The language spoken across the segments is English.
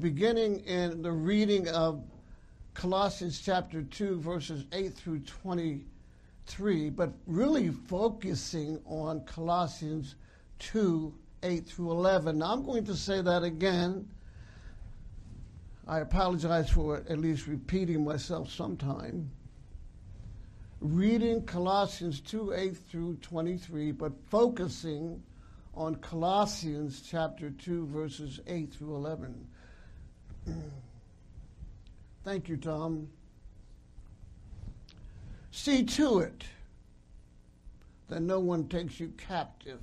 beginning in the reading of Colossians chapter 2, verses 8 through 23, but really focusing on Colossians 2, 8 through 11. Now, I'm going to say that again. I apologize for at least repeating myself sometime. Reading Colossians 2, 8 through 23, but focusing on Colossians chapter 2, verses 8 through 11. Thank you, Tom. See to it that no one takes you captive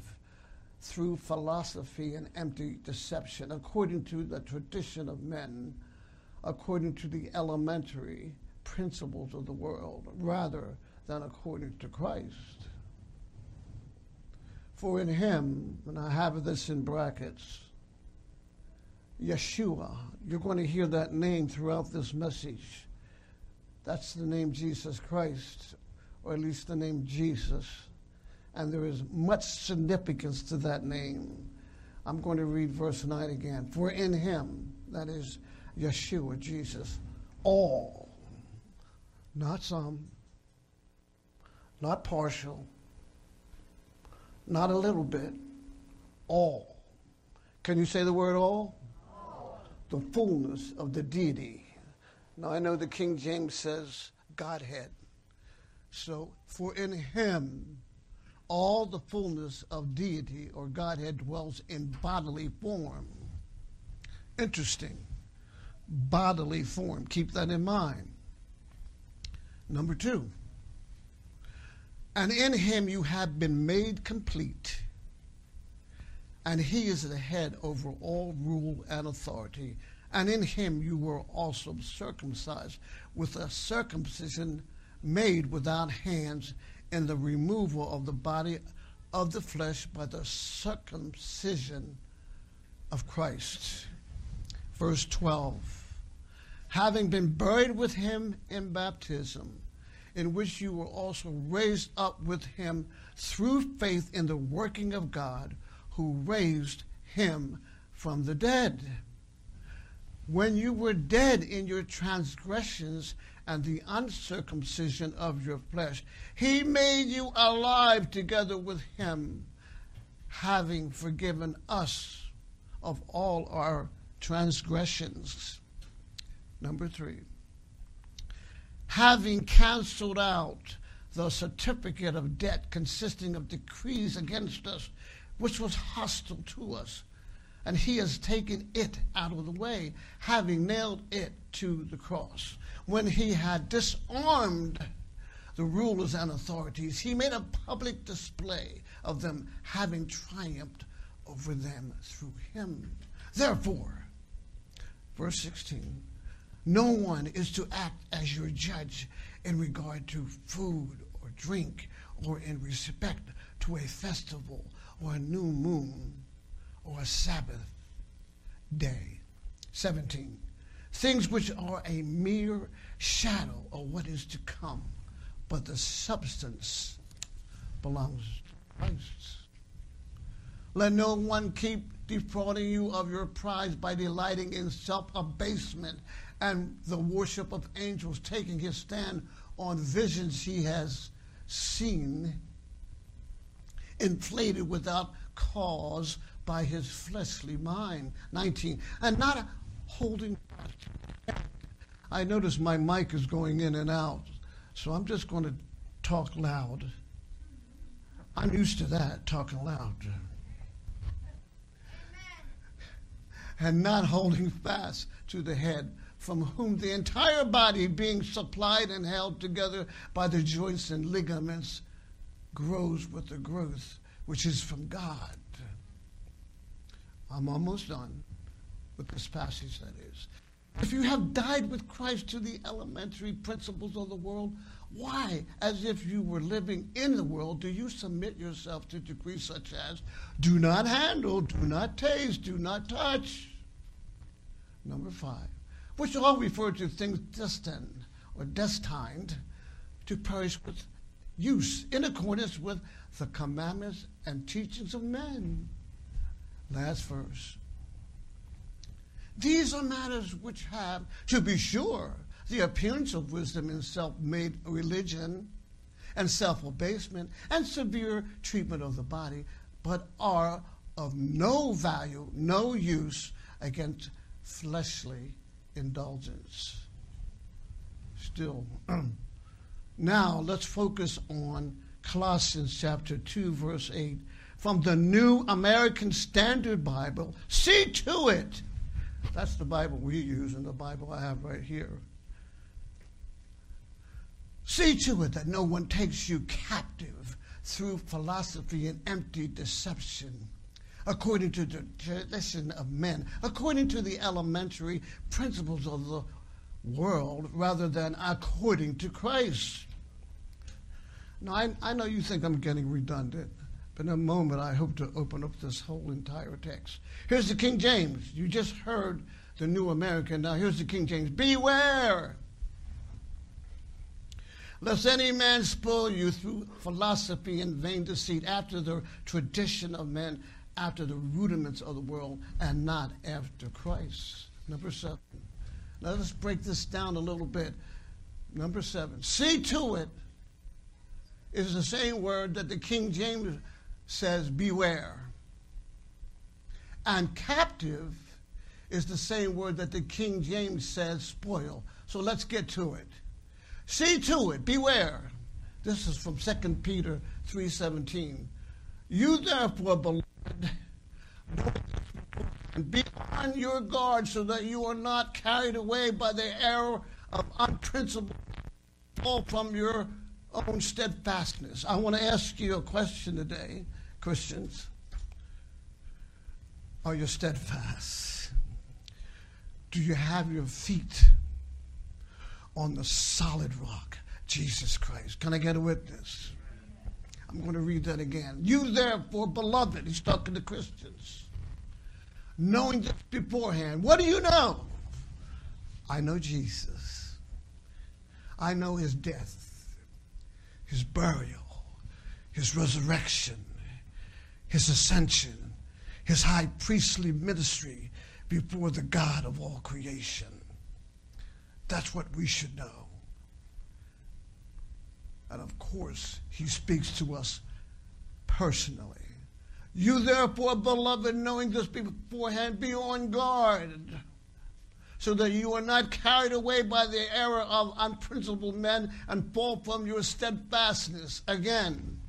through philosophy and empty deception, according to the tradition of men, according to the elementary principles of the world, rather than according to Christ. For in him, and I have this in brackets, Yeshua. You're going to hear that name throughout this message. That's the name Jesus Christ, or at least the name Jesus. And there is much significance to that name. I'm going to read verse 9 again. For in him, that is Yeshua, Jesus, all, not some, not partial, not a little bit, all. Can you say the word all? The fullness of the deity. Now I know the King James says Godhead. So, for in him all the fullness of deity or Godhead dwells in bodily form. Interesting. Bodily form. Keep that in mind. Number two. And in him you have been made complete and he is the head over all rule and authority. And in him you were also circumcised with a circumcision made without hands in the removal of the body of the flesh by the circumcision of Christ. Verse 12 Having been buried with him in baptism, in which you were also raised up with him through faith in the working of God who raised him from the dead. When you were dead in your transgressions and the uncircumcision of your flesh, he made you alive together with him, having forgiven us of all our transgressions. Number three, having canceled out the certificate of debt consisting of decrees against us which was hostile to us. And he has taken it out of the way, having nailed it to the cross. When he had disarmed the rulers and authorities, he made a public display of them, having triumphed over them through him. Therefore, verse 16, no one is to act as your judge in regard to food or drink or in respect to a festival or a new moon or a Sabbath day. 17. Things which are a mere shadow of what is to come, but the substance belongs to Christ. Let no one keep defrauding you of your prize by delighting in self abasement and the worship of angels, taking his stand on visions he has seen inflated without cause by his fleshly mind. 19. And not holding. I notice my mic is going in and out, so I'm just going to talk loud. I'm used to that, talking loud. And not holding fast to the head, from whom the entire body, being supplied and held together by the joints and ligaments, grows with the growth which is from God. I'm almost done with this passage, that is. If you have died with Christ to the elementary principles of the world, why, as if you were living in the world, do you submit yourself to decrees such as do not handle, do not taste, do not touch? Number five, which all refer to things destined or destined to perish with use in accordance with the commandments and teachings of men. Last verse. These are matters which have, to be sure, the appearance of wisdom in self made religion and self abasement and severe treatment of the body, but are of no value, no use against fleshly indulgence. Still, now let's focus on Colossians chapter 2, verse 8 from the New American Standard Bible. See to it. That's the Bible we use and the Bible I have right here. See to it that no one takes you captive through philosophy and empty deception, according to the tradition of men, according to the elementary principles of the world, rather than according to Christ. Now, I, I know you think I'm getting redundant, but in a moment I hope to open up this whole entire text. Here's the King James. You just heard the New American. Now, here's the King James. Beware! Lest any man spoil you through philosophy and vain deceit, after the tradition of men, after the rudiments of the world, and not after Christ. Number seven. Now let's break this down a little bit. Number seven. See to it is the same word that the King James says, beware. And captive is the same word that the King James says, spoil. So let's get to it. See to it, beware. This is from 2 Peter 3:17. You therefore, beloved, be on your guard so that you are not carried away by the error of unprincipled fall from your own steadfastness. I want to ask you a question today, Christians. Are you steadfast? Do you have your feet on the solid rock, Jesus Christ. Can I get a witness? I'm going to read that again. You therefore, beloved, he's talking to Christians, knowing this beforehand. What do you know? I know Jesus. I know his death, his burial, his resurrection, his ascension, his high priestly ministry before the God of all creation. That's what we should know. And of course, he speaks to us personally. You therefore, beloved, knowing this beforehand, be on guard, so that you are not carried away by the error of unprincipled men and fall from your steadfastness. Again,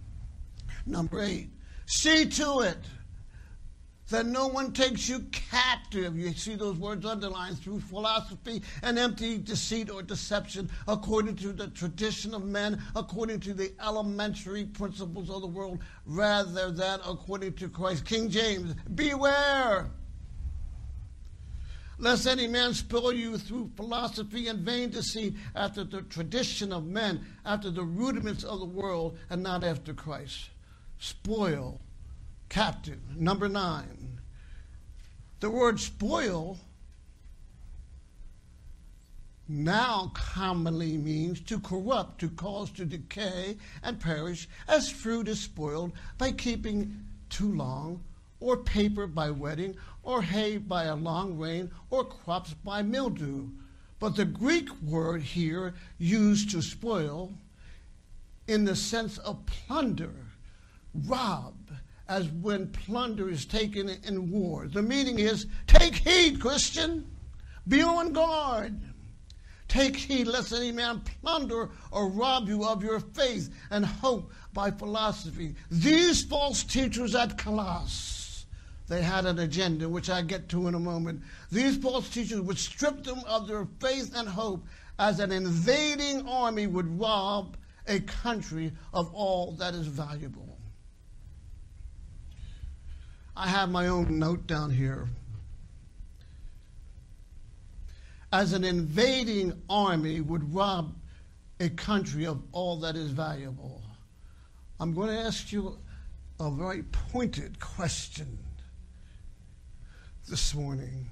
number eight, see to it that no one takes you captive. You see those words underlined through philosophy and empty deceit or deception, according to the tradition of men, according to the elementary principles of the world, rather than according to Christ. King James, beware lest any man spoil you through philosophy and vain deceit after the tradition of men, after the rudiments of the world, and not after Christ. Spoil captive. Number nine, the word spoil now commonly means to corrupt, to cause to decay and perish, as fruit is spoiled by keeping too long, or paper by wetting, or hay by a long rain, or crops by mildew. But the Greek word here used to spoil in the sense of plunder, rob, as when plunder is taken in war. The meaning is take heed, Christian. Be on guard. Take heed lest any man plunder or rob you of your faith and hope by philosophy. These false teachers at Colossus, they had an agenda, which I get to in a moment. These false teachers would strip them of their faith and hope as an invading army would rob a country of all that is valuable. I have my own note down here. As an invading army would rob a country of all that is valuable. I'm going to ask you a very pointed question this morning.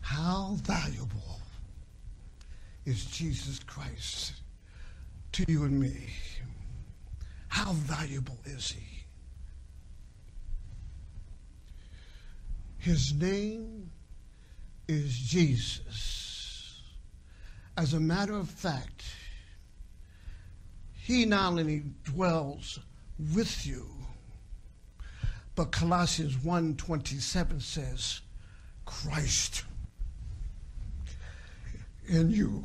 How valuable is Jesus Christ to you and me? How valuable is he? His name is Jesus. As a matter of fact, he not only dwells with you, but Colossians 1:27 says, Christ in you,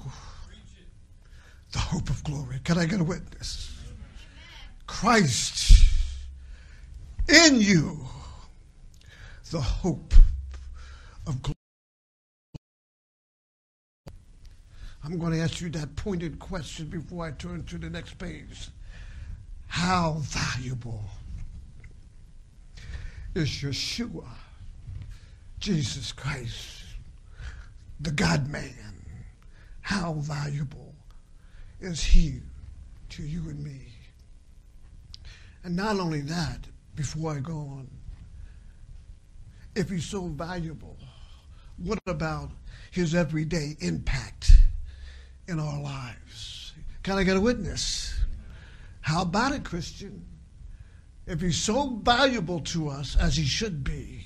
the hope of glory. Can I get a witness? Christ in you, the hope of glory. I'm going to ask you that pointed question before I turn to the next page. How valuable is Yeshua, Jesus Christ, the God man? How valuable is he to you and me? And not only that, before I go on, if he's so valuable, what about his everyday impact in our lives? Can I get a witness? How about it, Christian? If he's so valuable to us as he should be,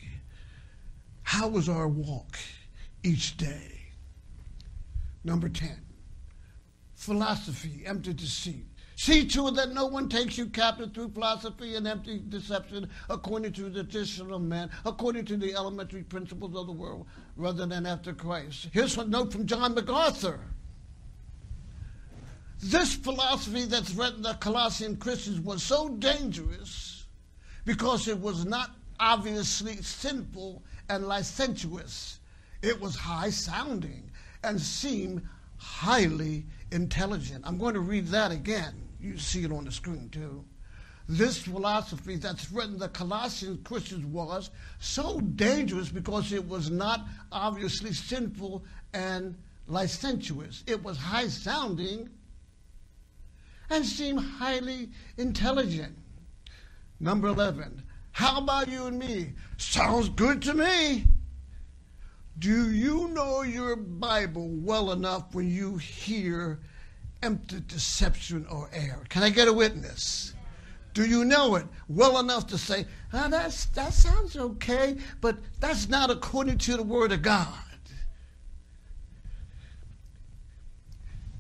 how is our walk each day? Number 10, philosophy, empty deceit. See to it that no one takes you captive through philosophy and empty deception according to the tradition of man, according to the elementary principles of the world, rather than after Christ. Here's a note from John MacArthur. This philosophy that's written the Colossian Christians was so dangerous because it was not obviously sinful and licentious. It was high sounding and seemed highly intelligent. I'm going to read that again. You see it on the screen too. This philosophy that's written the Colossian Christians was so dangerous because it was not obviously sinful and licentious. It was high sounding and seemed highly intelligent. Number 11. How about you and me? Sounds good to me. Do you know your Bible well enough when you hear empty deception or error? Can I get a witness? Do you know it well enough to say, oh, that's, that sounds okay, but that's not according to the Word of God?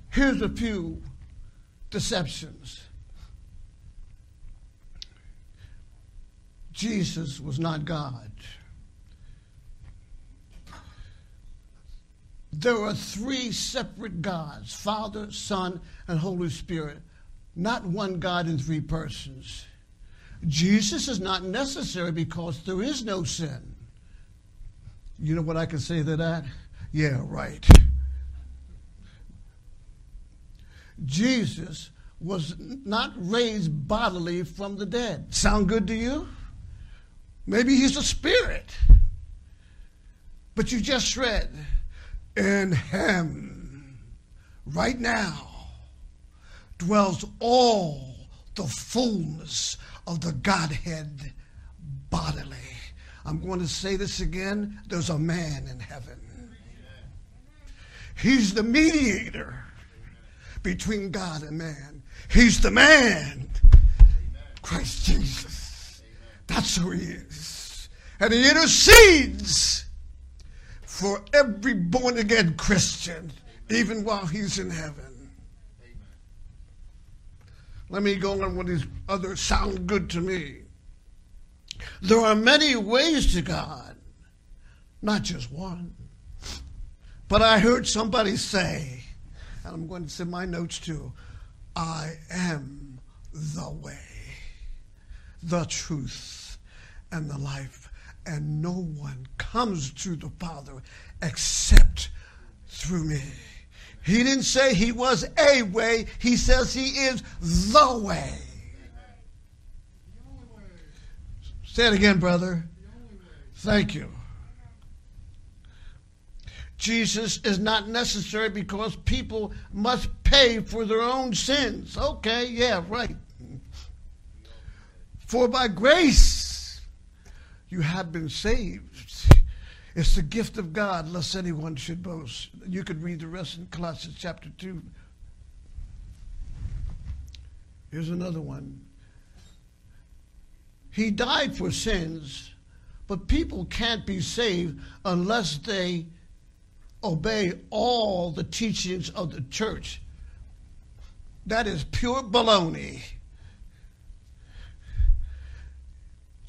Here's a few deceptions. Jesus was not God. There are three separate gods Father, Son, and Holy Spirit, not one God in three persons. Jesus is not necessary because there is no sin. You know what I can say to that? Yeah, right. Jesus was not raised bodily from the dead. Sound good to you? Maybe he's a spirit. But you just read in him right now dwells all the fullness of the Godhead bodily. I'm going to say this again. There's a man in heaven. He's the mediator between God and man. He's the man, Christ Jesus. That's who he is. And he intercedes for every born again Christian, even while he's in heaven. Let me go on with these others sound good to me. There are many ways to God, not just one. But I heard somebody say, and I'm going to send my notes to, I am the way, the truth, and the life and no one comes to the Father except through me. He didn't say he was a way, he says he is the way. Say it again, brother. Thank you. Jesus is not necessary because people must pay for their own sins. Okay, yeah, right. For by grace you have been saved. It's the gift of God, lest anyone should boast. You could read the rest in Colossians chapter 2. Here's another one. He died for sins, But people can't be saved unless they obey all the teachings of the church. That is pure baloney.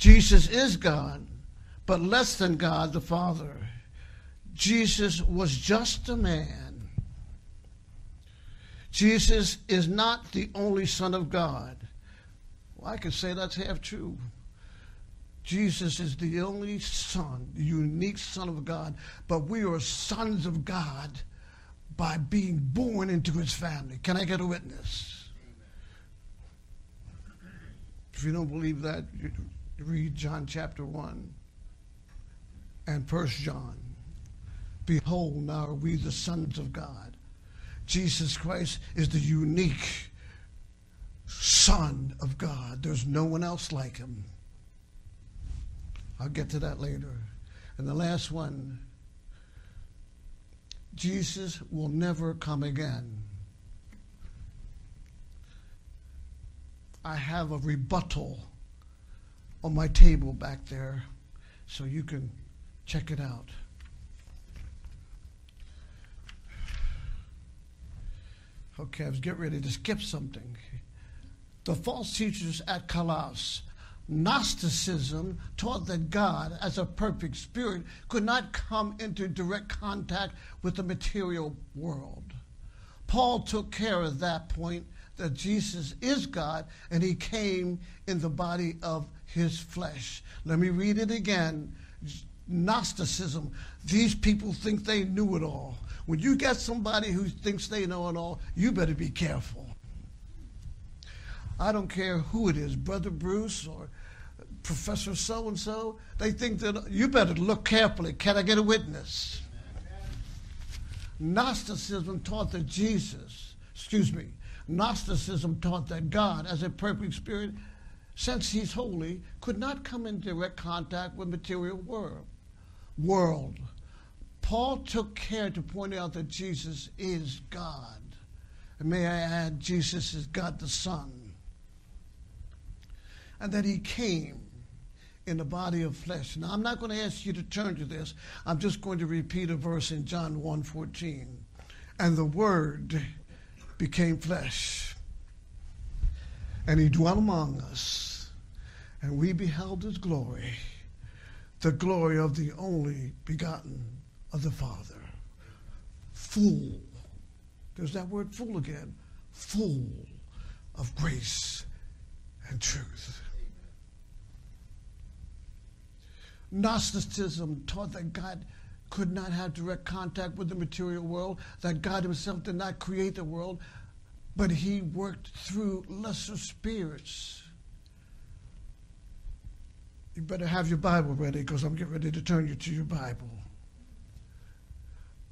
Jesus is God, but less than God the Father. Jesus was just a man. Jesus is not the only Son of God. Well, I can say that's half true. Jesus is the only Son, the unique Son of God, but we are sons of God by being born into his family. Can I get a witness? If you don't believe that, read John chapter 1 and First John. Behold, now are we the sons of God. Jesus Christ is the unique Son of God. There's no one else like him. I'll get to that later. And the last one Jesus will never come again. I have a rebuttal on my table back there so you can check it out. Okay, I was getting ready to skip something. The false teachers at Colossus, Gnosticism taught that God, as a perfect spirit, could not come into direct contact with the material world. Paul took care of that point that Jesus is God and he came in the body of his flesh. Let me read it again. Gnosticism. These people think they knew it all. When you get somebody who thinks they know it all, you better be careful. I don't care who it is, Brother Bruce or Professor so and so. They think that you better look carefully. Can I get a witness? Gnosticism taught that Jesus, excuse me, Gnosticism taught that God, as a perfect spirit, since he's holy, could not come in direct contact with material world. World. Paul took care to point out that Jesus is God. And may I add, Jesus is God the Son. And that he came in the body of flesh. Now, I'm not going to ask you to turn to this. I'm just going to repeat a verse in John 1:14. And the Word became flesh, and he dwelt among us, and we beheld his glory, the glory of the only begotten of the Father. Full. There's that word full again. Full of grace and truth. Gnosticism taught that God could not have direct contact with the material world, that God Himself did not create the world, but He worked through lesser spirits. You better have your Bible ready because I'm getting ready to turn you to your Bible.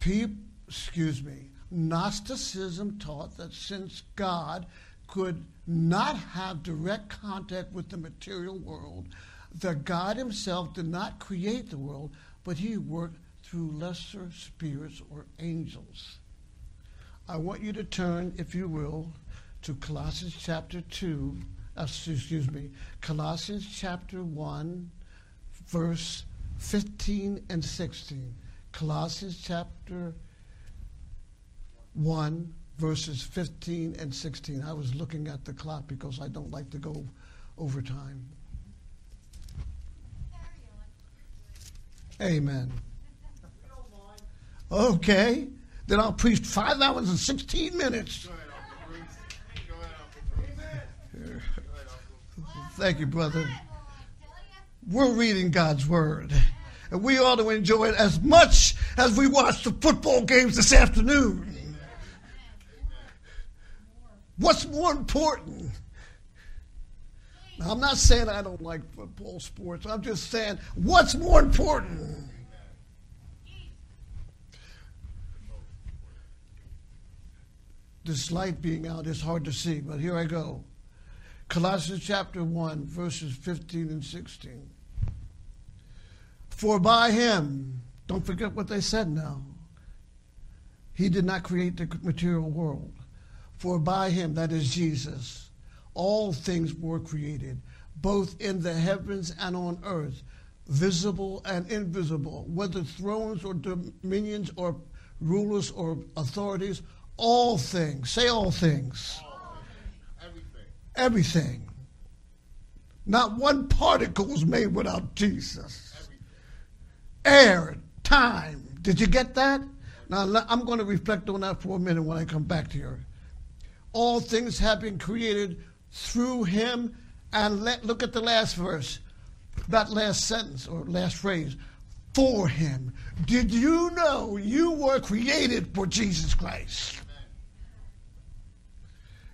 People, excuse me, Gnosticism taught that since God could not have direct contact with the material world, that God Himself did not create the world, but He worked through lesser spirits or angels. I want you to turn, if you will, to Colossians chapter 2, uh, excuse me, Colossians chapter 1, verse 15 and 16. Colossians chapter 1, verses 15 and 16. I was looking at the clock because I don't like to go over time. Amen. Okay. Then I'll preach five hours and 16 minutes. Thank you, brother. We're reading God's Word. And we ought to enjoy it as much as we watch the football games this afternoon. What's more important? Now, I'm not saying I don't like football sports. I'm just saying, what's more important? This light being out is hard to see, but here I go. Colossians chapter 1, verses 15 and 16. For by him, don't forget what they said now, he did not create the material world. For by him, that is Jesus, all things were created, both in the heavens and on earth, visible and invisible, whether thrones or dominions or rulers or authorities, all things. Say all things. Everything. Everything. Not one particle was made without Jesus. Air, time. Did you get that? Now I'm going to reflect on that for a minute when I come back to you. All things have been created through him. And let, look at the last verse, that last sentence or last phrase. For him. Did you know you were created for Jesus Christ?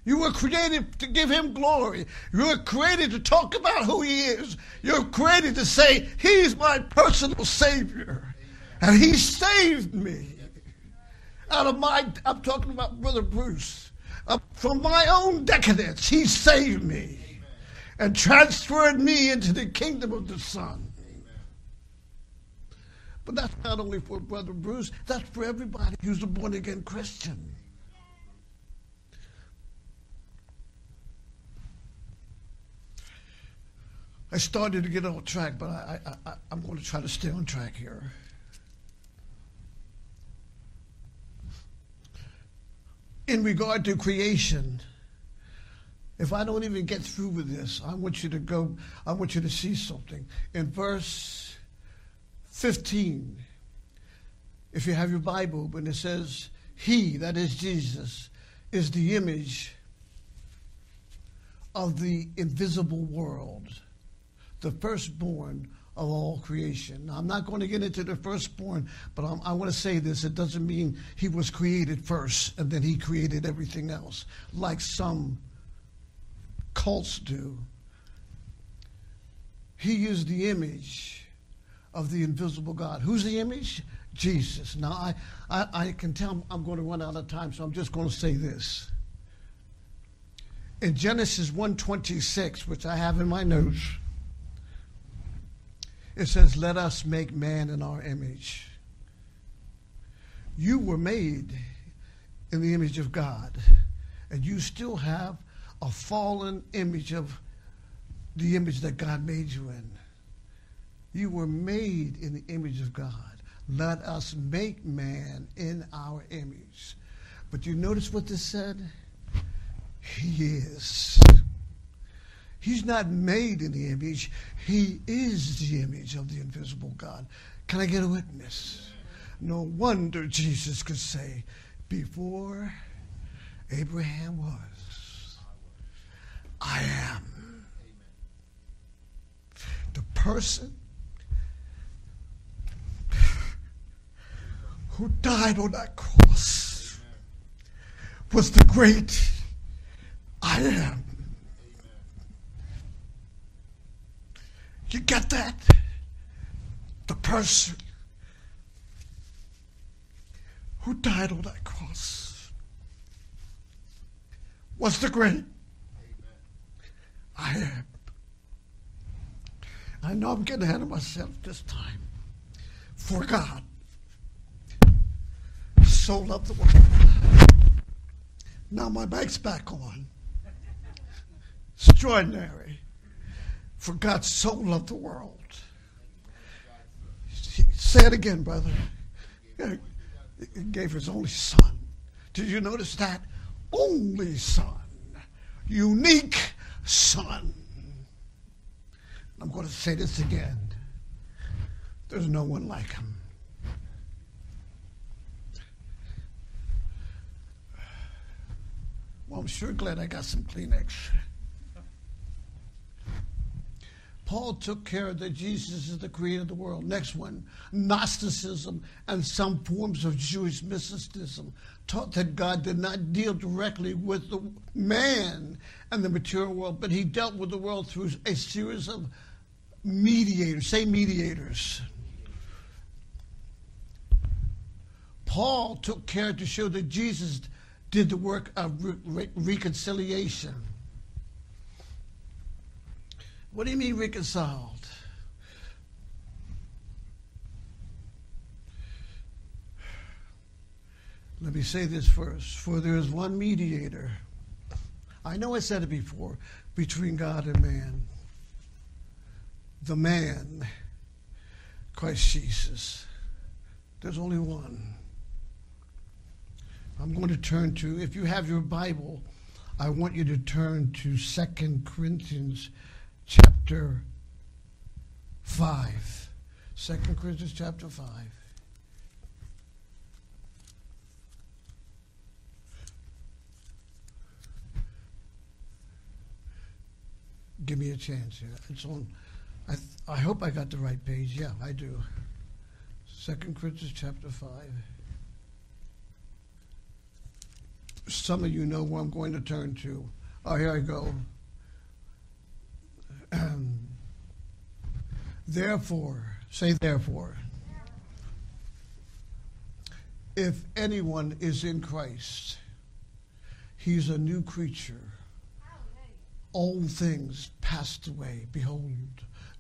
You were created to give him glory. You were created to talk about who he is. You're created to say, He's my personal Savior. And he saved me. Out of my, I'm talking about Brother Bruce. Uh, from my own decadence, he saved me and transferred me into the kingdom of the Son. But that's not only for Brother Bruce, that's for everybody who's a born again Christian. I started to get off track, but I, I, I, I'm going to try to stay on track here. In regard to creation, if I don't even get through with this, I want you to go, I want you to see something. In verse 15, if you have your Bible, when it says, He, that is Jesus, is the image of the invisible world the firstborn of all creation. Now, I'm not going to get into the firstborn, but I'm, i want to say this. It doesn't mean he was created first and then he created everything else, like some cults do. He is the image of the invisible God. Who's the image? Jesus. Now, I, I, I can tell I'm going to run out of time, so I'm just going to say this. In Genesis 1:26, which I have in my notes, it says, Let us make man in our image. You were made in the image of God, and you still have a fallen image of the image that God made you in. You were made in the image of God. Let us make man in our image. But you notice what this said? He is. He's not made in the image, he is the image of the invisible God. Can I get a witness? No wonder Jesus could say, Before Abraham was, I am. The person who died on that cross was the great I am. You get that? The person who died on that cross was the great I am. I know I'm getting ahead of myself this time. For God so loved the world. Now my back's back on. Extraordinary. For God so loved the world. Say it again, brother. He gave his only son. Did you notice that? Only son. Unique son. I'm going to say this again. There's no one like him. Well, I'm sure glad I got some Kleenex. Paul took care that Jesus is the creator of the world. Next one Gnosticism and some forms of Jewish mysticism taught that God did not deal directly with the man and the material world, but he dealt with the world through a series of mediators. Say mediators. Paul took care to show that Jesus did the work of re- re- reconciliation. What do you mean reconciled? Let me say this first. For there is one mediator. I know I said it before between God and man. The man, Christ Jesus. There's only one. I'm going to turn to, if you have your Bible, I want you to turn to Second Corinthians chapter 5. 2 Corinthians chapter 5. Give me a chance here. It's on. I, th- I hope I got the right page. Yeah, I do. Second Corinthians chapter 5. Some of you know where I'm going to turn to. Oh, here I go. therefore, say therefore. If anyone is in Christ, he's a new creature. Old things passed away. Behold,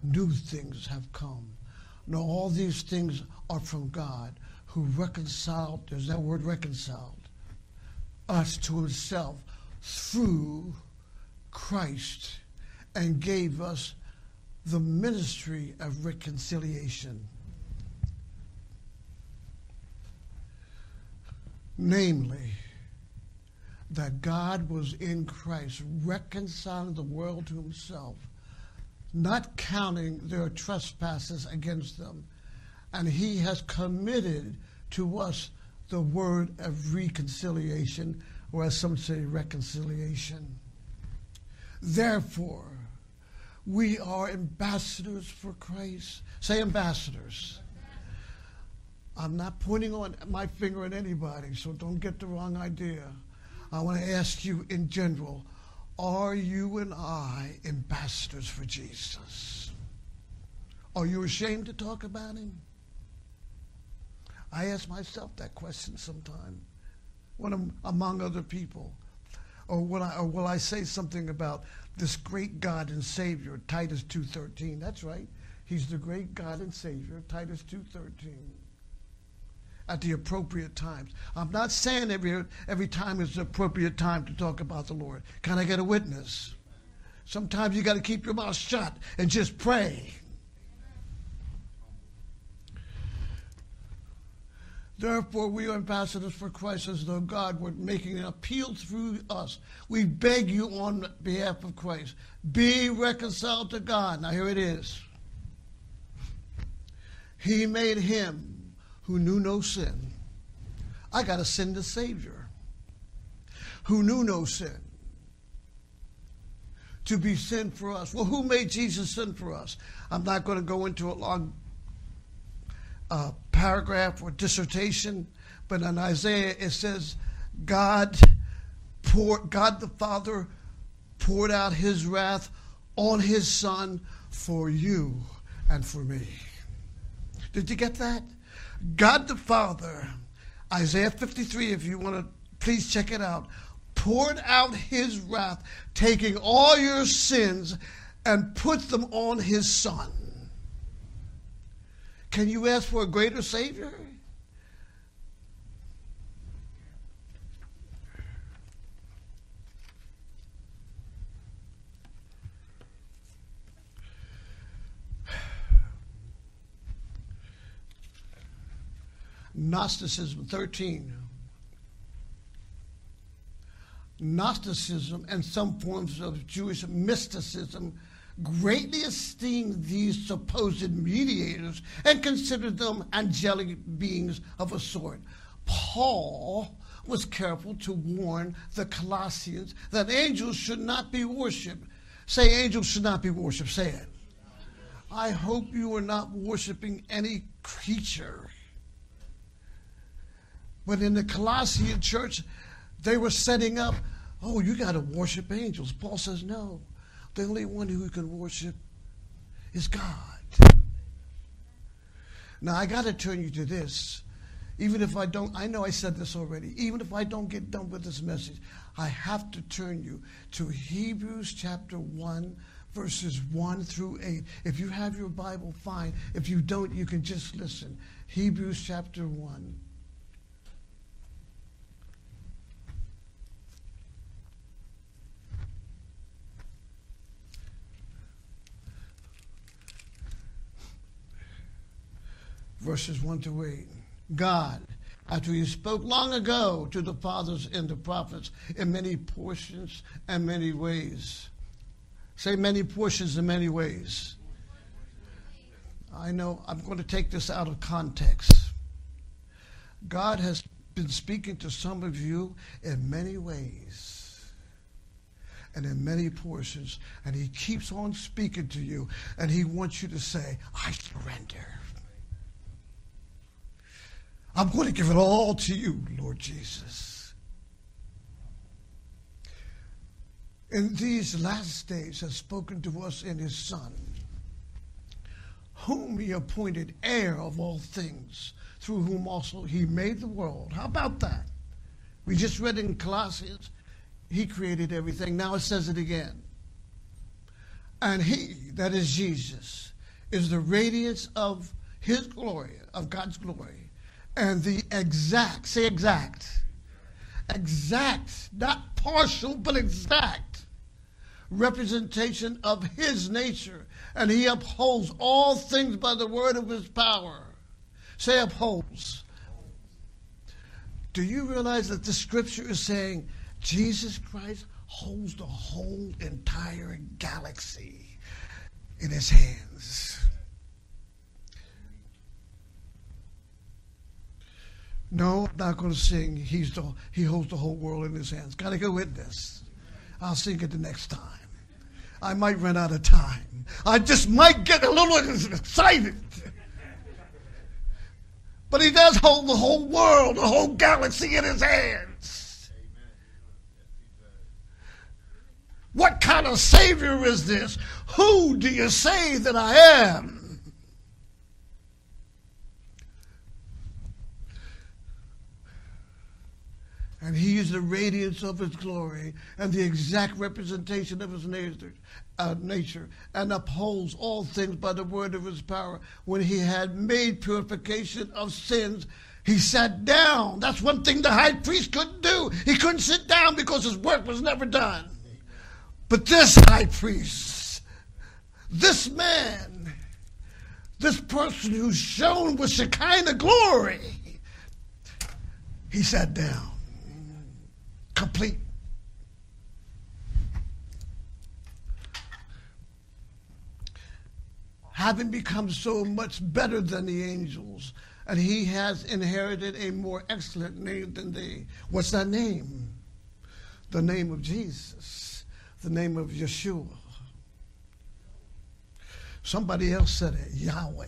new things have come. Now, all these things are from God who reconciled, there's that word reconciled, us to himself through Christ and gave us the ministry of reconciliation. Namely, that God was in Christ, reconciling the world to himself, not counting their trespasses against them. And he has committed to us the word of reconciliation, or as some say, reconciliation. Therefore, we are ambassadors for Christ. Say ambassadors. I'm not pointing on my finger at anybody, so don't get the wrong idea. I want to ask you in general are you and I ambassadors for Jesus? Are you ashamed to talk about him? I ask myself that question sometime when I'm among other people. Or, when I, or will I say something about this great God and Savior, Titus 2.13? That's right. He's the great God and Savior, Titus 2.13 at the appropriate times. I'm not saying every, every time is the appropriate time to talk about the Lord. Can I get a witness? Sometimes you got to keep your mouth shut and just pray. Therefore, we are ambassadors for Christ as though God were making an appeal through us. We beg you on behalf of Christ, be reconciled to God. Now, here it is. He made him who knew no sin. I got to send a Savior who knew no sin to be sin for us. Well, who made Jesus sin for us? I'm not going to go into a long uh, paragraph or dissertation, but in Isaiah it says, God poured, God the Father poured out his wrath on his Son for you and for me. Did you get that? God the Father, Isaiah 53, if you want to please check it out, poured out his wrath, taking all your sins and put them on his Son. Can you ask for a greater Savior? Gnosticism 13. Gnosticism and some forms of Jewish mysticism greatly esteemed these supposed mediators and considered them angelic beings of a sort. Paul was careful to warn the Colossians that angels should not be worshiped. Say, angels should not be worshiped. Say it. I hope you are not worshiping any creature but in the Colossian church, they were setting up, oh, you got to worship angels. Paul says, no. The only one who can worship is God. Now, I got to turn you to this. Even if I don't, I know I said this already. Even if I don't get done with this message, I have to turn you to Hebrews chapter 1, verses 1 through 8. If you have your Bible, fine. If you don't, you can just listen. Hebrews chapter 1. Verses 1 to 8. God, after he spoke long ago to the fathers and the prophets in many portions and many ways. Say many portions and many ways. I know I'm going to take this out of context. God has been speaking to some of you in many ways and in many portions, and He keeps on speaking to you, and He wants you to say, I surrender. I'm going to give it all to you, Lord Jesus. In these last days has spoken to us in his Son, whom he appointed heir of all things, through whom also he made the world. How about that? We just read in Colossians, he created everything. Now it says it again. And he, that is Jesus, is the radiance of his glory, of God's glory and the exact, say exact, exact, not partial, but exact representation of his nature. And he upholds all things by the word of his power. Say upholds. Do you realize that the scripture is saying Jesus Christ holds the whole entire galaxy in his hands? No, I'm not going to sing. He's the, he holds the whole world in his hands. Got to go with this. I'll sing it the next time. I might run out of time. I just might get a little excited. But he does hold the whole world, the whole galaxy in his hands. What kind of Savior is this? Who do you say that I am? And he is the radiance of his glory and the exact representation of his nature, uh, nature, and upholds all things by the word of his power. When he had made purification of sins, he sat down. That's one thing the high priest couldn't do. He couldn't sit down because his work was never done. But this high priest, this man, this person who's shown with Shekinah glory, he sat down complete. Having become so much better than the angels, and he has inherited a more excellent name than they. What's that name? The name of Jesus, the name of Yeshua. Somebody else said it, Yahweh.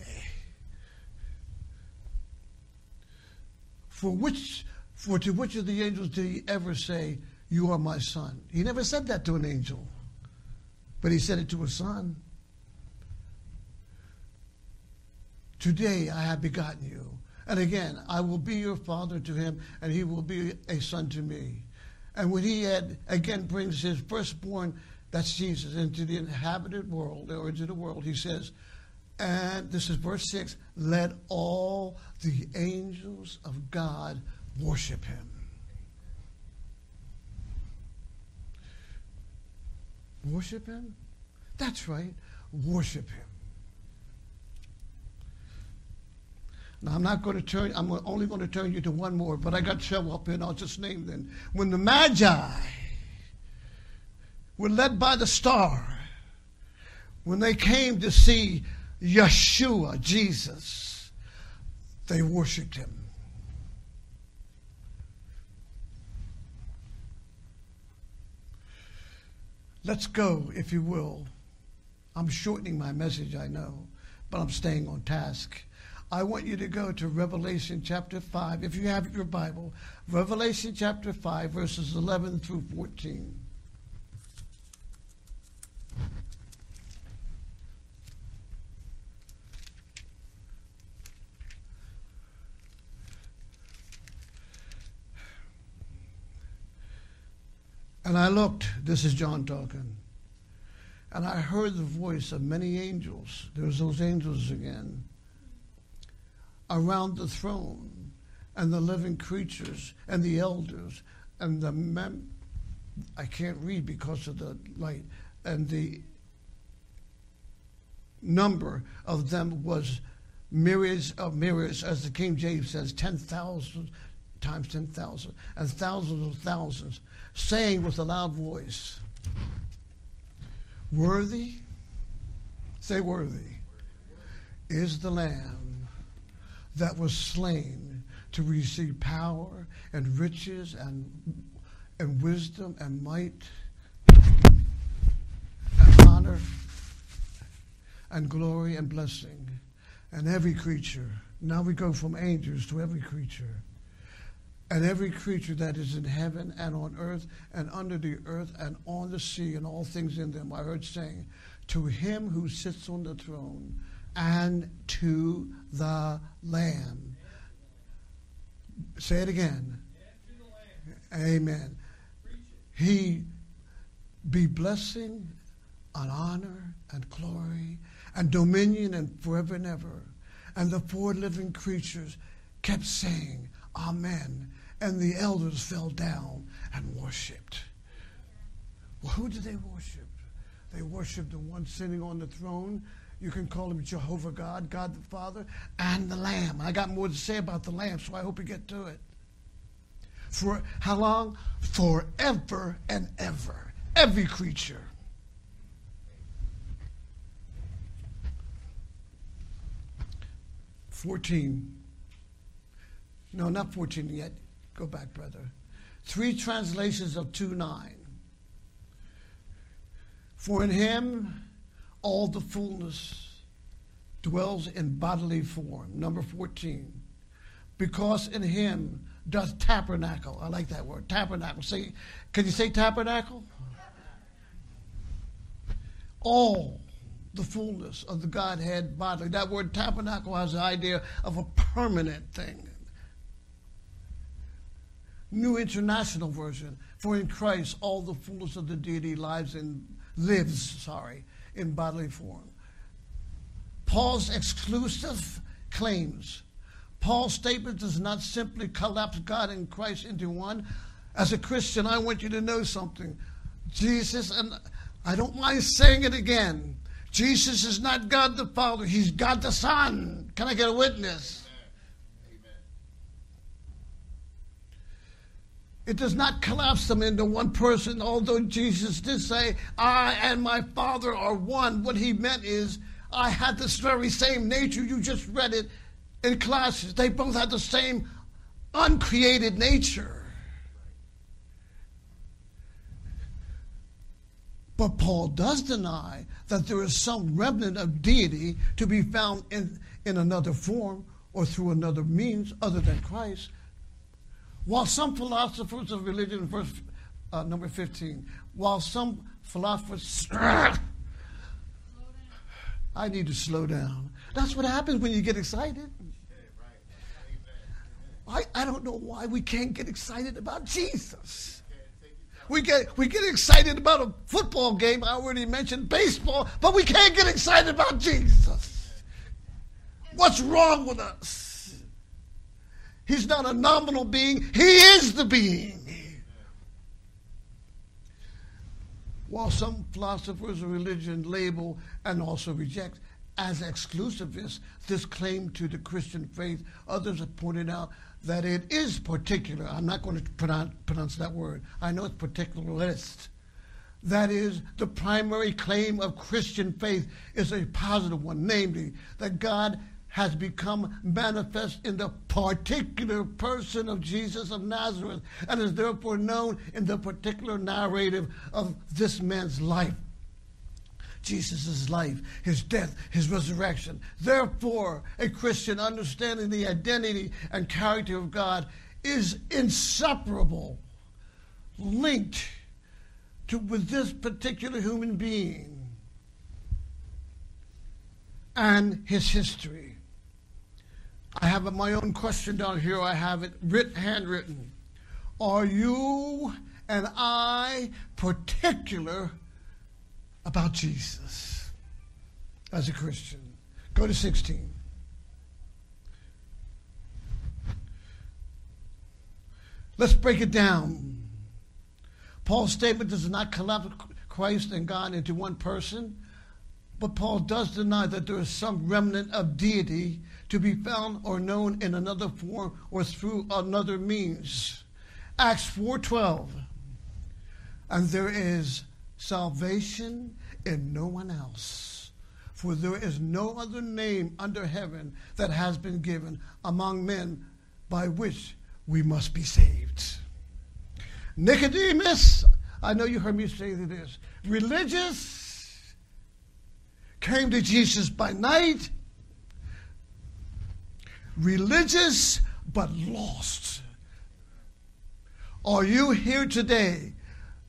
For which for to which of the angels did he ever say, You are my son? He never said that to an angel, but he said it to a son. Today I have begotten you. And again, I will be your father to him, and he will be a son to me. And when he had again brings his firstborn, that's Jesus, into the inhabited world, or into the world, he says, and this is verse 6 let all the angels of God worship him. Worship him? That's right. Worship him. Now, I'm not going to turn, I'm only going to turn you to one more, but I got several up here, and I'll just name them. When the Magi were led by the star, when they came to see Yeshua, Jesus, they worshiped him. Let's go, if you will. I'm shortening my message, I know, but I'm staying on task. I want you to go to Revelation chapter 5, if you have your Bible. Revelation chapter 5, verses 11 through 14. And I looked, this is John talking, and I heard the voice of many angels. There's those angels again. Around the throne, and the living creatures, and the elders, and the mem. I can't read because of the light. And the number of them was myriads of myriads, as the King James says, 10,000 times 10,000, and thousands of thousands, saying with a loud voice, Worthy, say worthy, is the Lamb that was slain to receive power and riches and, and wisdom and might and honor and glory and blessing and every creature. Now we go from angels to every creature. And every creature that is in heaven and on earth and under the earth and on the sea and all things in them, I heard saying, To him who sits on the throne and to the Lamb. Say it again. Amen. He be blessing and honor and glory and dominion and forever and ever. And the four living creatures kept saying, Amen. And the elders fell down and worshiped. Well, who did they worship? They worshiped the one sitting on the throne. You can call him Jehovah God, God the Father, and the Lamb. I got more to say about the Lamb, so I hope you get to it. For how long? Forever and ever. Every creature. Fourteen. No, not fourteen yet. Go back, brother. Three translations of 2 9. For in him all the fullness dwells in bodily form. Number 14. Because in him doth tabernacle. I like that word, tabernacle. Say, can you say tabernacle? All the fullness of the Godhead bodily. That word tabernacle has the idea of a permanent thing. New International Version. For in Christ all the fullness of the deity lives in lives, sorry, in bodily form. Paul's exclusive claims. Paul's statement does not simply collapse God and Christ into one. As a Christian, I want you to know something. Jesus, and I don't mind saying it again, Jesus is not God the Father, He's God the Son. Can I get a witness? It does not collapse them into one person, although Jesus did say, I and my Father are one. What he meant is, I had this very same nature. You just read it in Colossians. They both had the same uncreated nature. But Paul does deny that there is some remnant of deity to be found in, in another form or through another means other than Christ. While some philosophers of religion, verse uh, number 15, while some philosophers, I need to slow down. That's what happens when you get excited. I, I don't know why we can't get excited about Jesus. We get, we get excited about a football game. I already mentioned baseball, but we can't get excited about Jesus. What's wrong with us? He's not a nominal being, He is the being. While some philosophers of religion label and also reject as exclusivist this claim to the Christian faith, others have pointed out that it is particular. I'm not going to pronounce, pronounce that word. I know it's particularist. That is, the primary claim of Christian faith is a positive one, namely, that God has become manifest in the particular person of Jesus of Nazareth and is therefore known in the particular narrative of this man's life. Jesus' life, his death, his resurrection. Therefore, a Christian understanding the identity and character of God is inseparable, linked to with this particular human being and his history. I have my own question down here. I have it writ, handwritten. Are you and I particular about Jesus as a Christian? Go to 16. Let's break it down. Paul's statement does not collapse Christ and God into one person, But Paul does deny that there is some remnant of deity to be found or known in another form or through another means. Acts 4:12. And there is salvation in no one else. For there is no other name under heaven that has been given among men by which we must be saved. Nicodemus, I know you heard me say this, religious, came to Jesus by night, religious but lost. Are you here today?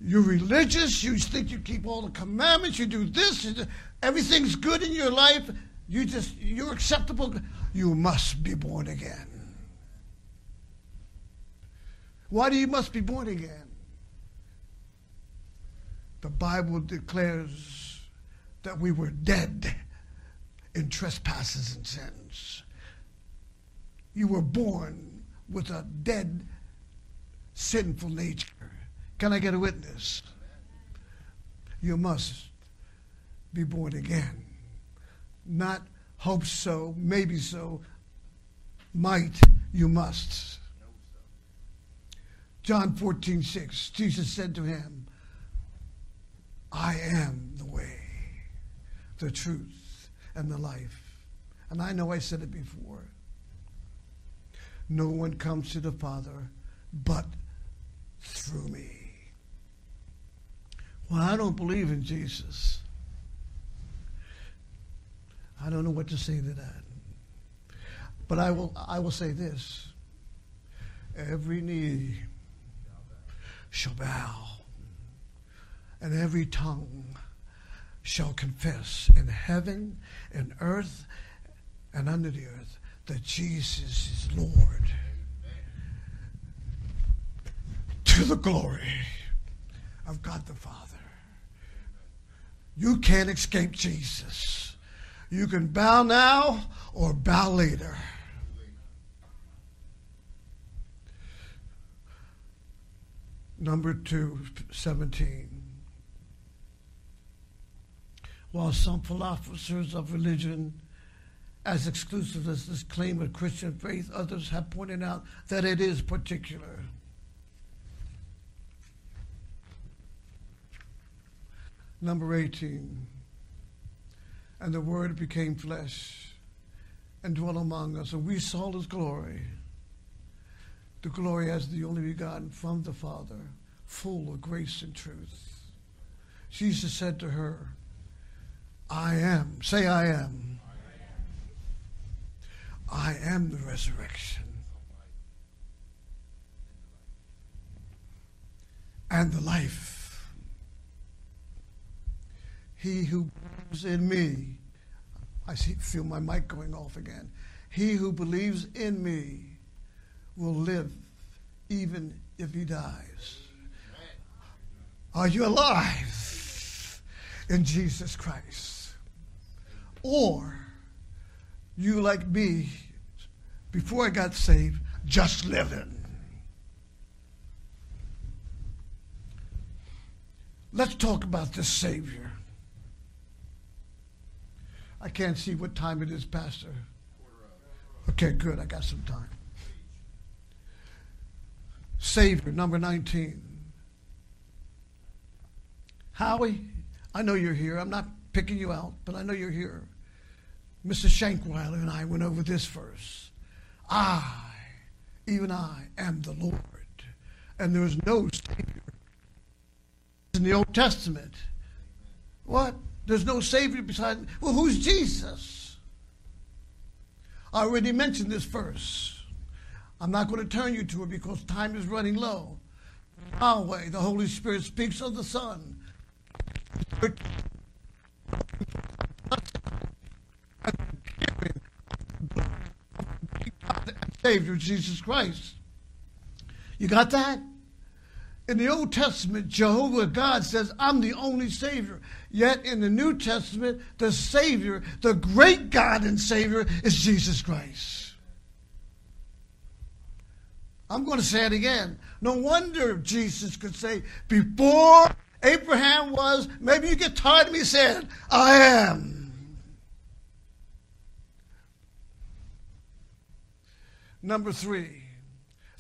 You're religious, you think you keep all the commandments, you do this, you do, everything's good in your life, you just you're acceptable. You must be born again. Why do you must be born again? The Bible declares that we were dead in trespasses and sins. You were born with a dead, sinful nature. Can I get a witness? You must be born again. Not hope so, maybe so, might, you must. John 14, 6, Jesus said to him, I am the way, the truth, and the life. And I know I said it before. No one comes to the Father but through me. Well, I don't believe in Jesus. I don't know what to say to that. But I will, I will say this every knee shall bow, and every tongue shall confess in heaven and earth and under the earth that Jesus is Lord. To the glory of God the Father. You can't escape Jesus. You can bow now or bow later. Number two, 17. While some philosophers of religion, as exclusive as this claim of Christian faith, others have pointed out that it is particular. Number 18. And the Word became flesh and dwelt among us, and we saw his glory. The glory as the only begotten from the Father, full of grace and truth. Jesus said to her, I am. Say, I am. I am the resurrection and the life. He who believes in me, I see, feel my mic going off again. He who believes in me will live even if he dies. Are you alive in Jesus Christ? Or you, like me, before I got saved, just living? Let's talk about the Savior. I can't see what time it is, Pastor. Okay, good. I got some time. Savior, number 19. Howie, I know you're here. I'm not picking you out, but I know you're here. Mr. Shankweiler and I went over this verse. I, even I, am the Lord, and there is no Savior. In the Old Testament, what? There's no Savior beside. Well, who's Jesus? I already mentioned this verse. I'm not going to turn you to it because time is running low. Yahweh, the Holy Spirit speaks of the Son. Savior Jesus Christ. You got that? In the Old Testament, Jehovah God says, I'm the only Savior. Yet in the New Testament, the Savior, the great God and Savior, is Jesus Christ. I'm going to say it again. No wonder Jesus could say, Before Abraham was, maybe you get tired of me saying, I am. Number three,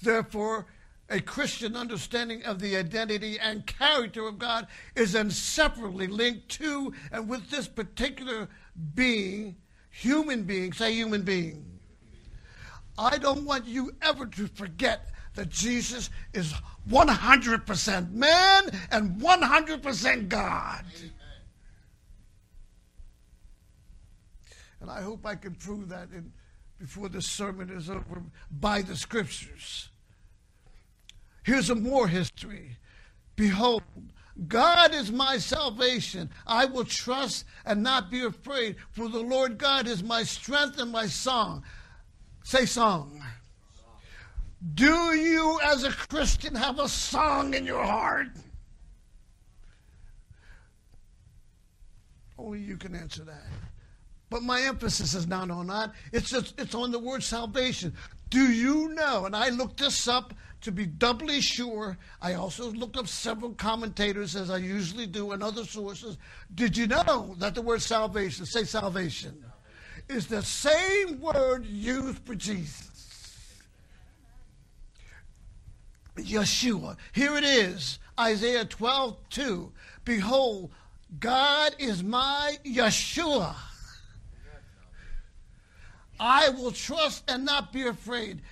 therefore, a Christian understanding of the identity and character of God is inseparably linked to and with this particular being, human being, say human being. I don't want you ever to forget that Jesus is 100% man and 100% God. And I hope I can prove that in, before the sermon is over by the scriptures. Here's a more history. Behold, God is my salvation. I will trust and not be afraid, for the Lord God is my strength and my song. Say song. Do you, as a Christian, have a song in your heart? Only you can answer that. But my emphasis is not on that. It's just, it's on the word salvation. Do you know? And I looked this up to be doubly sure. I also looked up several commentators, as I usually do, and other sources. Did you know that the word salvation, say salvation, is the same word used for Jesus? Yeshua. Here it is Isaiah 12, 2. Behold, God is my Yeshua. I will trust and not be afraid.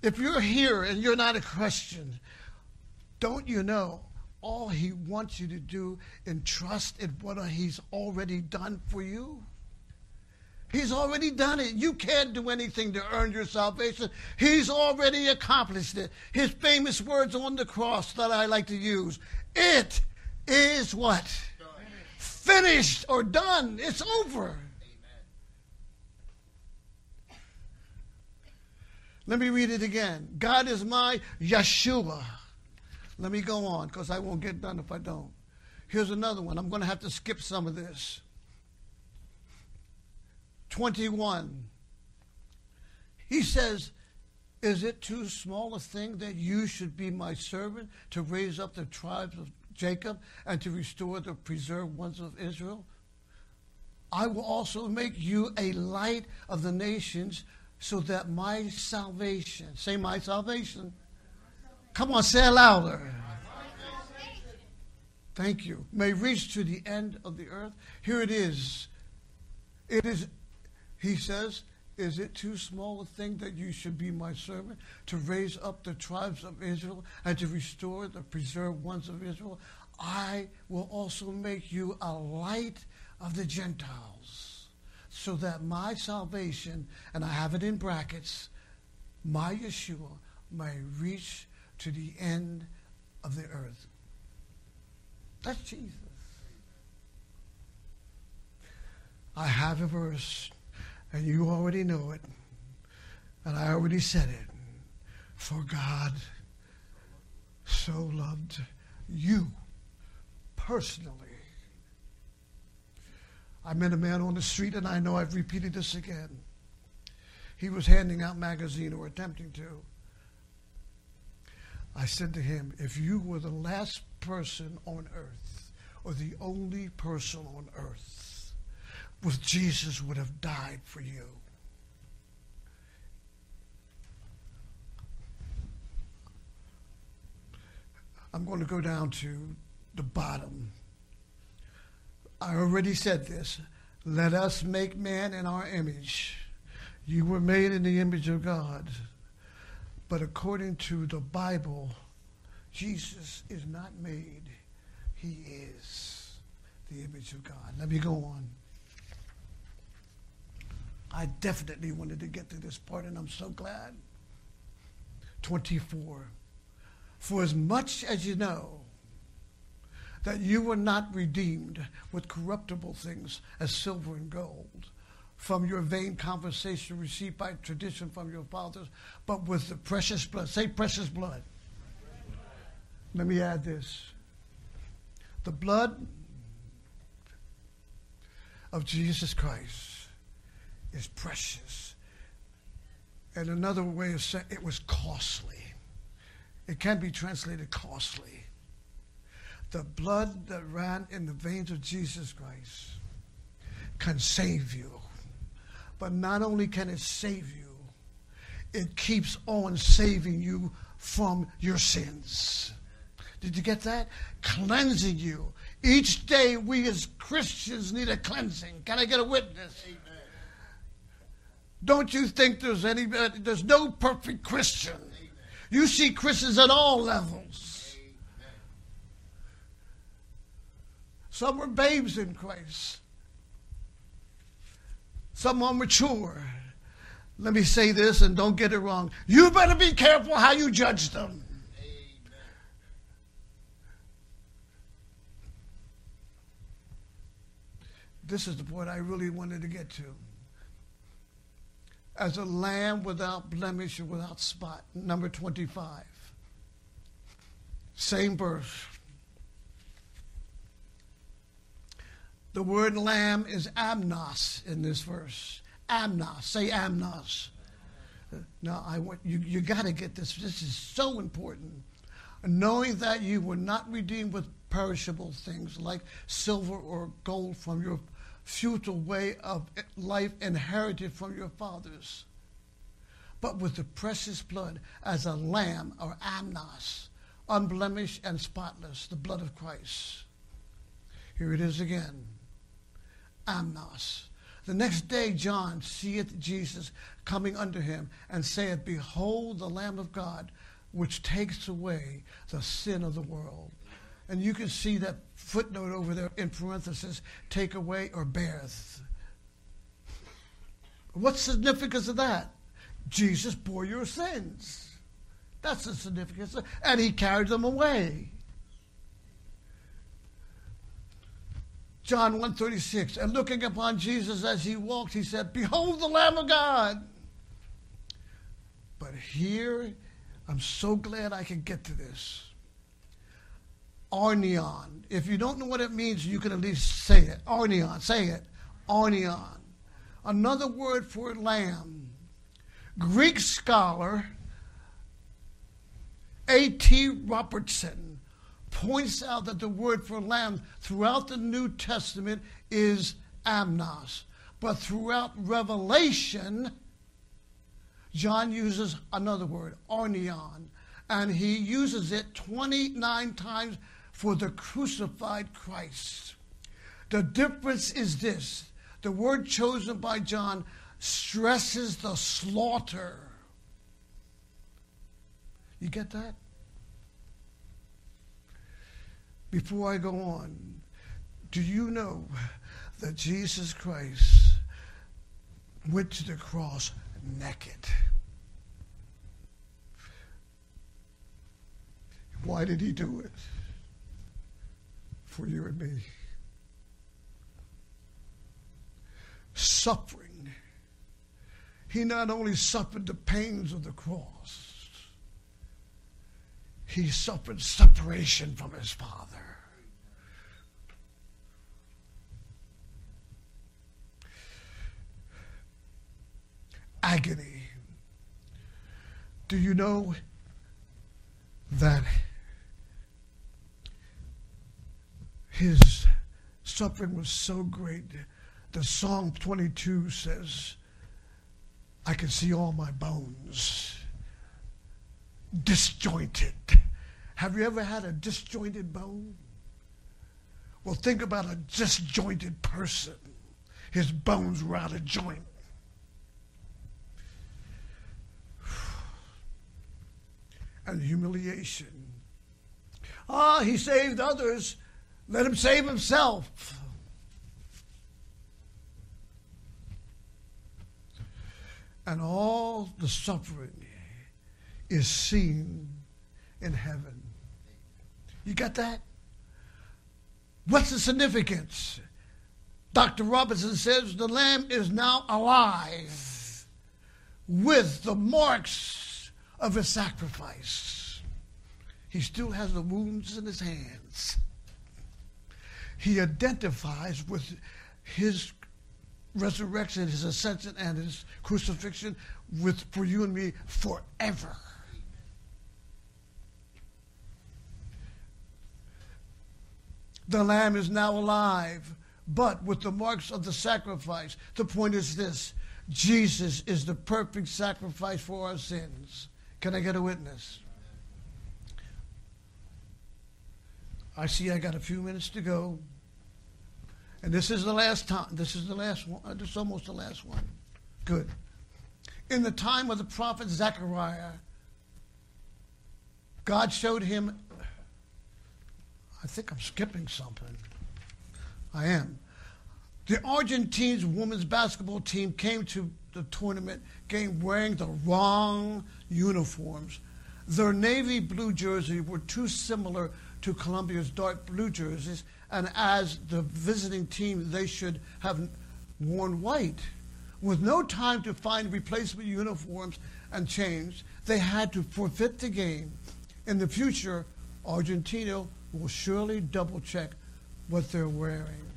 If you're here and you're not a Christian, don't you know all he wants you to do and trust in what he's already done for you? He's already done it. You can't do anything to earn your salvation. He's already accomplished it. His famous words on the cross that I like to use it is what? Done. Finished or done. It's over. Amen. Let me read it again. God is my Yeshua. Let me go on because I won't get done if I don't. Here's another one. I'm going to have to skip some of this. 21. He says, Is it too small a thing that you should be my servant to raise up the tribes of Jacob and to restore the preserved ones of Israel? I will also make you a light of the nations so that my salvation, say my salvation. Come on, say it louder. Thank you. May reach to the end of the earth. Here it is. It is he says, Is it too small a thing that you should be my servant to raise up the tribes of Israel and to restore the preserved ones of Israel? I will also make you a light of the Gentiles, so that my salvation, and I have it in brackets, my Yeshua may reach to the end of the earth. That's Jesus. I have a verse and you already know it. And I already said it. For God so loved you personally. I met a man on the street, and I know I've repeated this again. He was handing out magazine or attempting to. I said to him, if you were the last person on earth, or the only person on earth, with Jesus would have died for you. I'm going to go down to the bottom. I already said this. Let us make man in our image. You were made in the image of God. But according to the Bible, Jesus is not made, he is the image of God. Let me go on. I definitely wanted to get to this part, and I'm so glad. 24. For as much as you know that you were not redeemed with corruptible things as silver and gold from your vain conversation received by tradition from your fathers, but with the precious blood. Say precious blood. Let me add this. The blood of Jesus Christ is precious. And another way of saying it was costly. It can be translated costly. The blood that ran in the veins of Jesus Christ can save you. But not only can it save you, it keeps on saving you from your sins. Did you get that? Cleansing you. Each day, we as Christians need a cleansing. Can I get a witness? Amen. Don't you think there's any? There's no perfect Christian. Amen. You see Christians at all levels. Some were babes in Christ. Some are mature. Let me say this and don't get it wrong. You better be careful how you judge them. This is the point I really wanted to get to. As a lamb without blemish or without spot, number 25. Same verse. The word lamb is amnos in this verse. Amnos. Say amnos. Now I want you. You got to get this. This is so important. Knowing that you were not redeemed with perishable things like silver or gold from your futile way of life inherited from your fathers, but with the precious blood as a lamb or amnos, unblemished and spotless, the blood of Christ. Here it is again. Amnos. The next day John seeth Jesus coming unto him, and saith, Behold the Lamb of God, which takes away the sin of the world. And you can see that footnote over there in parenthesis, take away or beareth. What's the significance of that? Jesus bore your sins. That's the significance. And he carried them away. John 136, and looking upon Jesus as he walked, he said, Behold the Lamb of God. But here, I'm so glad I can get to this. Arnion. If you don't know what it means, you can at least say it. Arnion, say it. Arnion. Another word for lamb. Greek scholar A.T. Robertson points out that the word for lamb throughout the New Testament is amnos. But throughout Revelation, John uses another word, arnion, and he uses it 29 times for the crucified Christ. The difference is this the word chosen by John stresses the slaughter. You get that? Before I go on, do you know that Jesus Christ went to the cross naked? Why did he do it? For you and me. Suffering. He not only suffered the pains of the cross, he suffered separation from his Father. agony. Do you know that his suffering was so great? The Psalm 22 says, I can see all my bones disjointed. Have you ever had a disjointed bone? Well, think about a disjointed person. His bones were out of joint. and humiliation. Ah, he saved others. Let him save himself. And all the suffering is seen in heaven. You got that? What's the significance? Dr. Robinson says the Lamb is now alive with the marks of his sacrifice. He still has the wounds in his hands. He identifies with his resurrection, his ascension, and his crucifixion with for you and me forever. The Lamb is now alive, but with the marks of the sacrifice. The point is this Jesus is the perfect sacrifice for our sins. Can I get a witness? I see I got a few minutes to go. And this is the last time. This is the last one. Uh, this is almost the last one. Good. In the time of the prophet Zechariah, God showed him. I think I'm skipping something. I am. The Argentines women's basketball team came to the tournament game wearing the wrong uniforms. Their navy blue jerseys were too similar to Colombia's dark blue jerseys, and as the visiting team, they should have worn white. With no time to find replacement uniforms and change, they had to forfeit the game. In the future, Argentina will surely double check what they're wearing.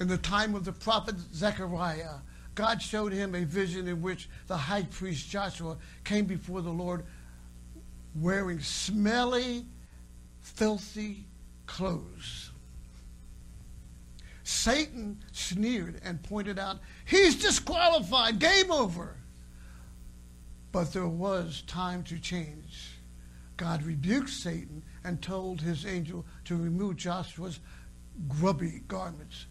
In the time of the prophet Zechariah, God showed him a vision in which the high priest Joshua came before the Lord wearing smelly, filthy clothes. Satan sneered and pointed out, He's disqualified, game over. But there was time to change. God rebuked Satan and told his angel to remove Joshua's grubby garments.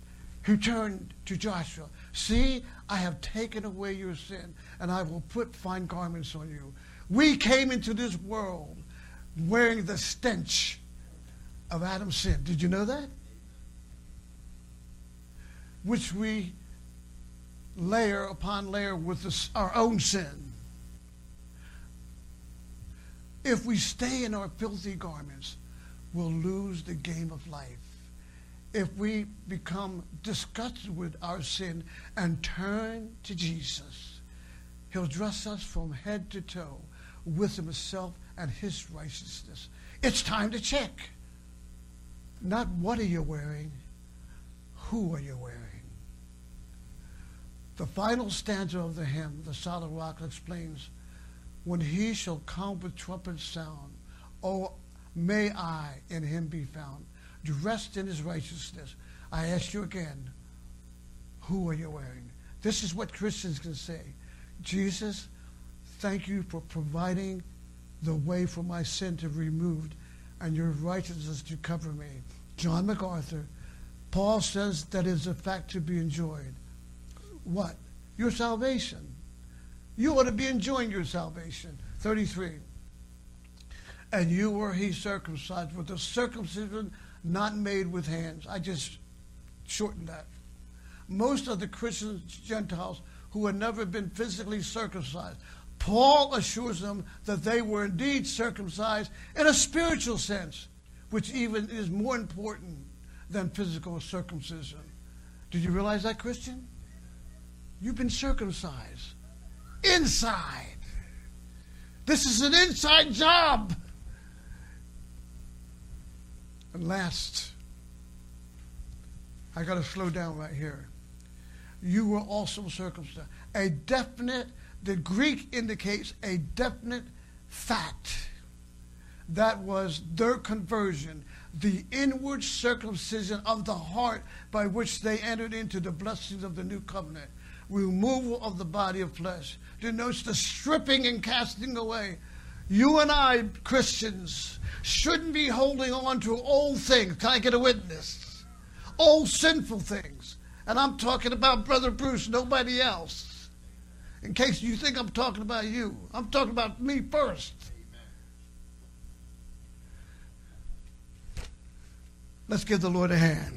He turned to Joshua, See, I have taken away your sin, and I will put fine garments on you. We came into this world wearing the stench of Adam's sin. Did you know that? Which we layer upon layer with this, our own sin. If we stay in our filthy garments, we'll lose the game of life if we become disgusted with our sin and turn to Jesus, He'll dress us from head to toe with Himself and His righteousness. It's time to check. Not what are you wearing, who are you wearing? The final stanza of the hymn, the solid rock, explains, When he shall come with trumpet sound, oh, may I in him be found dressed in his righteousness. I ask you again, who are you wearing? This is what Christians can say. Jesus, thank you for providing the way for my sin to be removed and your righteousness to cover me. John MacArthur, Paul says that is a fact to be enjoyed. What? Your salvation. You ought to be enjoying your salvation. 33. And you were he circumcised with the circumcision not made with hands. I just shortened that. Most of the Christians, Gentiles, who had never been physically circumcised, Paul assures them that they were indeed circumcised in a spiritual sense, which even is more important than physical circumcision. Did you realize that, Christian? You've been circumcised inside. This is an inside job. And last, I got to slow down right here. You were also circumcised. A definite, the Greek indicates a definite fact. That was their conversion, the inward circumcision of the heart by which they entered into the blessings of the new covenant. Removal of the body of flesh denotes the stripping and casting away. You and I, Christians, shouldn't be holding on to old things. Can I get a witness? Old sinful things. And I'm talking about Brother Bruce, nobody else. In case you think I'm talking about you, I'm talking about me first. Let's give the Lord a hand.